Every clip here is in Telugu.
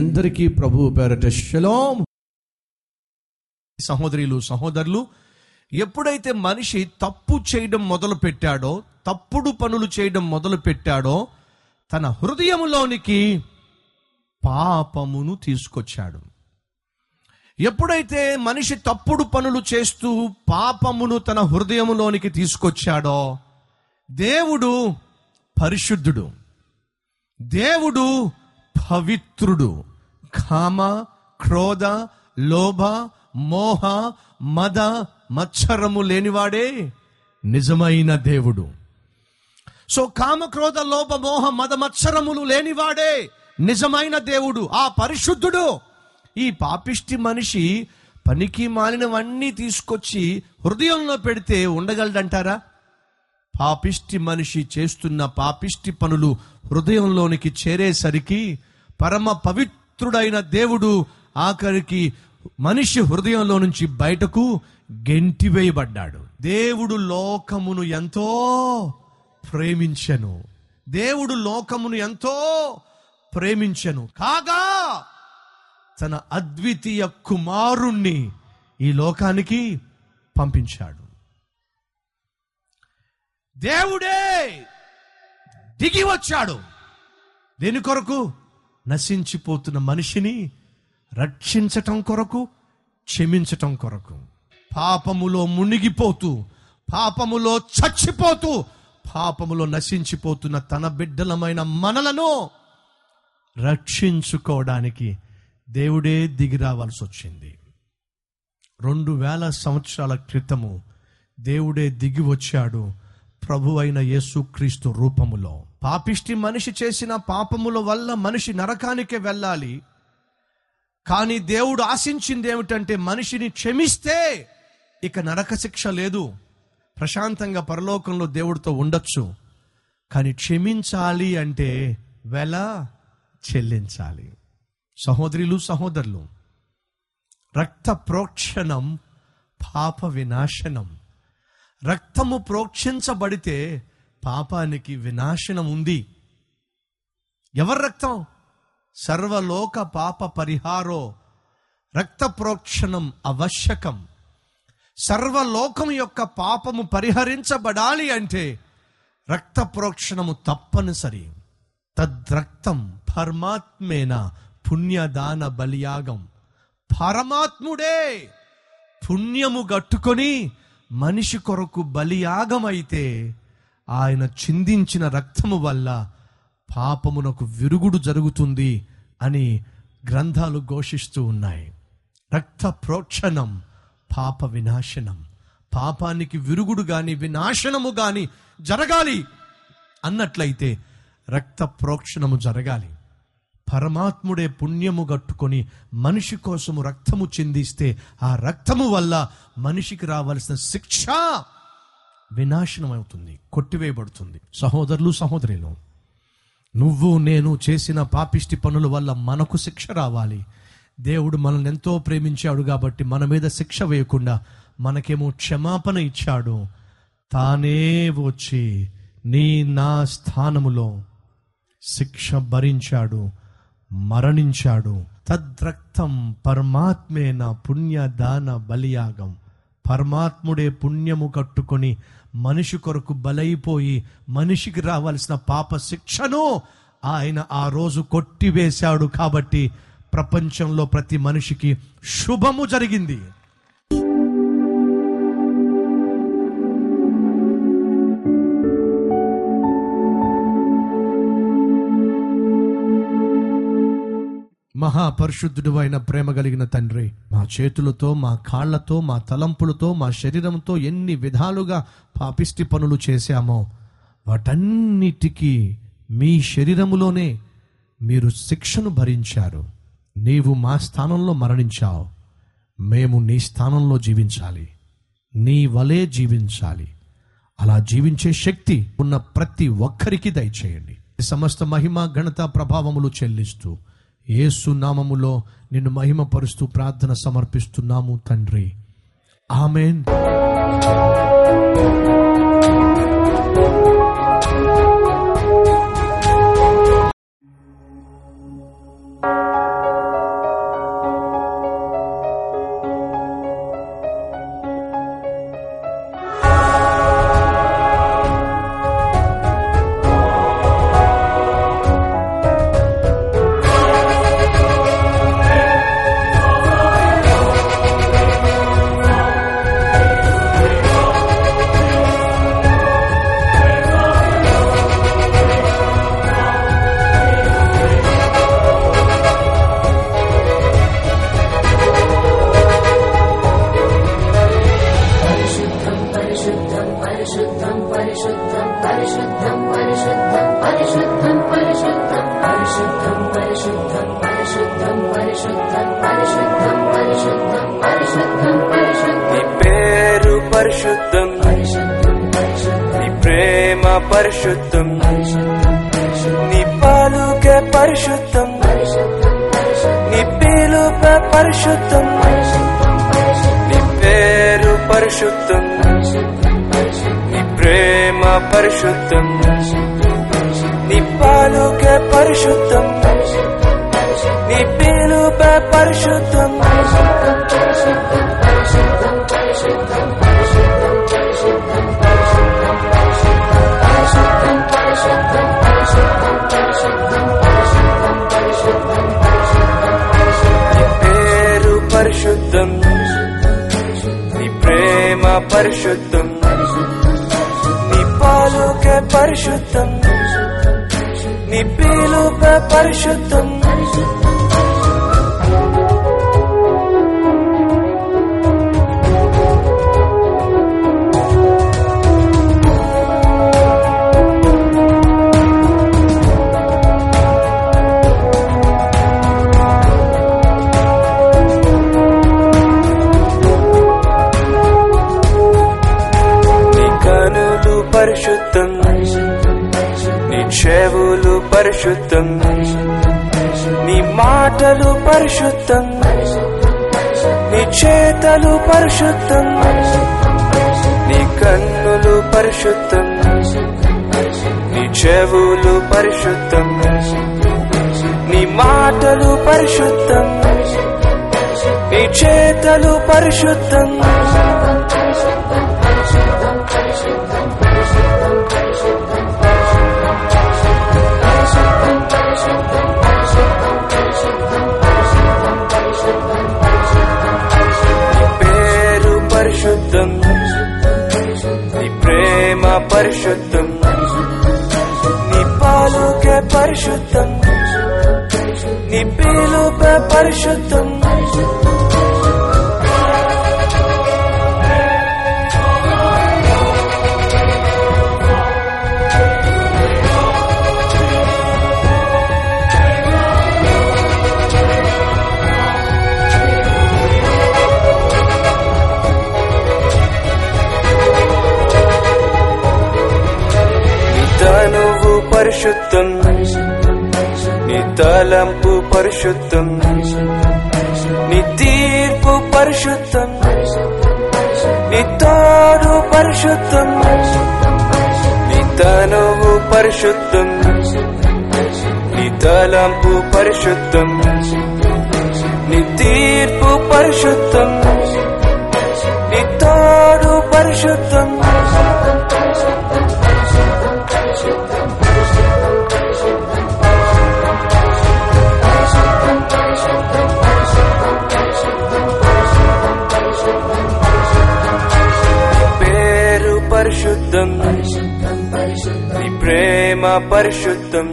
అందరికీ ప్రభు పేరట శలోం. సహోదరులు సహోదరులు ఎప్పుడైతే మనిషి తప్పు చేయడం మొదలు పెట్టాడో తప్పుడు పనులు చేయడం మొదలు పెట్టాడో తన హృదయములోనికి పాపమును తీసుకొచ్చాడు. ఎప్పుడైతే మనిషి తప్పుడు పనులు చేస్తూ పాపమును తన హృదయంలోనికి తీసుకొచ్చాడో దేవుడు పరిశుద్ధుడు. దేవుడు పవిత్రుడు. కామ క్రోధ లోభ మోహ మద మత్సరము లేనివాడే నిజమైన దేవుడు. సో కామ క్రోధ లోభ మోహ మద మత్సరములు లేనివాడే నిజమైన దేవుడు ఆ పరిశుద్ధుడు. ఈ పాపిష్టి మనిషి పనికి మాలినవన్నీ తీసుకొచ్చి హృదయంలో పెడితే ఉండగలడంటారా? పాపిష్టి మనిషి చేస్తున్న పాపిష్టి పనులు హృదయంలోనికి చేరేసరికి పరమ పవిత్ర పవిత్రుడైన దేవుడు ఆఖరికి మనిషి హృదయంలో నుంచి బయటకు గెంటివేయబడ్డాడు దేవుడు లోకమును ఎంతో ప్రేమించెను. దేవుడు లోకమును ఎంతో ప్రేమించెను. కాగా తన అద్వితీయ కుమారుణ్ణి ఈ లోకానికి పంపించాడు. దేవుడే దిగి వచ్చాడు. దేని కొరకు? నశించిపోతున్న మనిషిని రక్షించటం కొరకు క్షమించటం కొరకు. పాపములో మునిగిపోతూ పాపములో చచ్చిపోతూ పాపములో నశించిపోతున్న తన బిడ్డలమైన మనలను రక్షించుకోవడానికి దేవుడే దిగి రావాల్సి వచ్చింది. రెండు వేల సంవత్సరాల క్రితము దేవుడే దిగి వచ్చాడు. ప్రభు అయిన యేసుక్రీస్తు రూపములో. పాపిష్టి మనిషి చేసిన పాపముల వల్ల మనిషి నరకానికే వెళ్ళాలి. కానీ దేవుడు ఆశించింది ఏమిటంటే మనిషిని క్షమిస్తే ఇక నరక శిక్ష లేదు. ప్రశాంతంగా పరలోకంలో దేవుడితో ఉండొచ్చు. కానీ క్షమించాలి అంటే వెల చెల్లించాలి. సహోదరులు సహోదరులు రక్త ప్రోక్షణం పాప వినాశనం. రక్తము ప్రోక్షించబడితే పాపానికి వినాశనం ఉంది. ఎవరి రక్తం? సర్వలోక పాప పరిహారో. రక్త ప్రోక్షణం అవశ్యకం సర్వలోకం యొక్క పాపము పరిహరించబడాలి అంటే రక్త ప్రోక్షణము తప్పనిసరి. తద్రక్తం పరమాత్మేన పుణ్యదాన బలియాగం. పరమాత్ముడే పుణ్యము గట్టుకొని మనిషి కొరకు బలియాగమైతే ఆయన చిందించిన రక్తము వల్ల పాపమునకు విరుగుడు జరుగుతుంది అని గ్రంథాలు ఘోషిస్తూ ఉన్నాయి. రక్త ప్రోక్షణం పాప వినాశనం. పాపానికి విరుగుడు గాని వినాశనము గాని జరగాలి అన్నట్లయితే రక్త ప్రోక్షణము జరగాలి. పరమాత్ముడే పుణ్యము గట్టుకొని మనిషి కోసము రక్తము చిందిస్తే ఆ రక్తము వల్ల మనిషికి రావాల్సిన శిక్ష వినాశనం అవుతుంది కొట్టివేయబడుతుంది. సహోదరులు సహోదరులు నువ్వు నేను చేసిన పాపిష్టి పనుల వల్ల మనకు శిక్ష రావాలి. దేవుడు మనల్ని ఎంతో ప్రేమించాడు కాబట్టి మన మీద శిక్ష వేయకుండా మనకేమో క్షమాపణ ఇచ్చాడు. తానే వచ్చి నీ నా స్థానములో శిక్ష భరించాడు. మరణించాడు. తద్రక్తం పరమాత్మేన పుణ్యదాన బలియాగం. పరమాత్ముడే పుణ్యము కట్టుకొని మనిషి కొరకు బలైపోయి మనిషికి రావాల్సిన పాప శిక్షను ఆయన ఆ రోజు కొట్టివేశాడు కాబట్టి ప్రపంచంలో ప్రతి మనిషికి శుభము జరిగింది. మహాపరిశుద్ధుడు అయిన ప్రేమ కలిగిన తండ్రి మా చేతులతో మా కాళ్ళతో మా తలంపులతో మా శరీరంతో ఎన్ని విధాలుగా పాపిష్టి పనులు చేశామో వాటన్నిటికీ మీ శరీరములోనే మీరు శిక్షను భరించారు. నీవు మా స్థానంలో మరణించావు. మేము నీ స్థానంలో జీవించాలి. నీ వలే జీవించాలి. అలా జీవించే శక్తి ఉన్న ప్రతి ఒక్కరికి దయచేయండి. సమస్త మహిమ ఘనత ప్రభావములు చెల్లిస్తూ ఏసునామములో నిన్ను మహిమపరుస్తూ ప్రార్థన సమర్పిస్తున్నాము తండ్రి. ఆమెన్. பரிசுத்தம் பரிசுத்தம் பரிசுத்தம் பரிசுத்தம் பரிசுத்தம் பரிசுத்தம் பரிசுத்தம் பரிசுத்தம் பரிசுத்தம் பரிசுத்தம் பரிசுத்தம் பரிசுத்தம் பரிசுத்தம் பரிசுத்தம் నీ పేరు పరిశుద్ధం నీ ప్రేమ పరిశుద్ధం నీ పాలుక పరిశుద్ధం నీ పిలుప పరిశుద్ధం నీ పేరు పరిశుద్ధం ప్రేమ పరిశుద్ధం. నీ పాలుకే పరిశుద్ధం. నీ పిలుపే పరిశుద్ధం. పరిశుద్ధం. నీ ప్రేమ పరిశుద్ధం. పరిశుద్ధం నీ పిలుపే పరిశుద్ధం నీ పరిశుద్ధం. నీ మాటలు పరిశుద్ధం. నీ చేతలు పరిశుద్ధం. నీ కన్నులు పరిశుద్ధం. నీ చెవులు పరిశుద్ధం. నీ మాటలు పరిశుద్ధం. నీ చేతలు పరిశుద్ధం. నీ పిలుపే పరిశుద్ధం. పరిశుద్ధం. తలంపు పరిశుద్ధం నీ తీర్పు పరిశుద్ధం నీ తోడు పరిశుద్ధం నీ తనువు పరిశుద్ధం నీ తలంపు పరిశుద్ధం నీ తీర్పు పరిశుద్ధం నీ తోడు పరిశుద్ధం ప్రేమ పరిశుద్ధం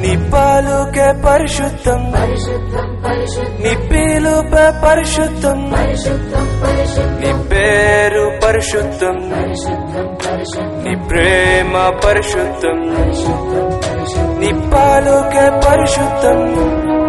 నీ పాలుకే పరిశుద్ధం. నీ పిలుపే పరిశుద్ధం. నీ పేరు పరిశుద్ధం. నీ ప్రేమ పరిశుద్ధం. నీ పాలుకే పరిశుద్ధం.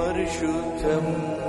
परिशुद्धम्।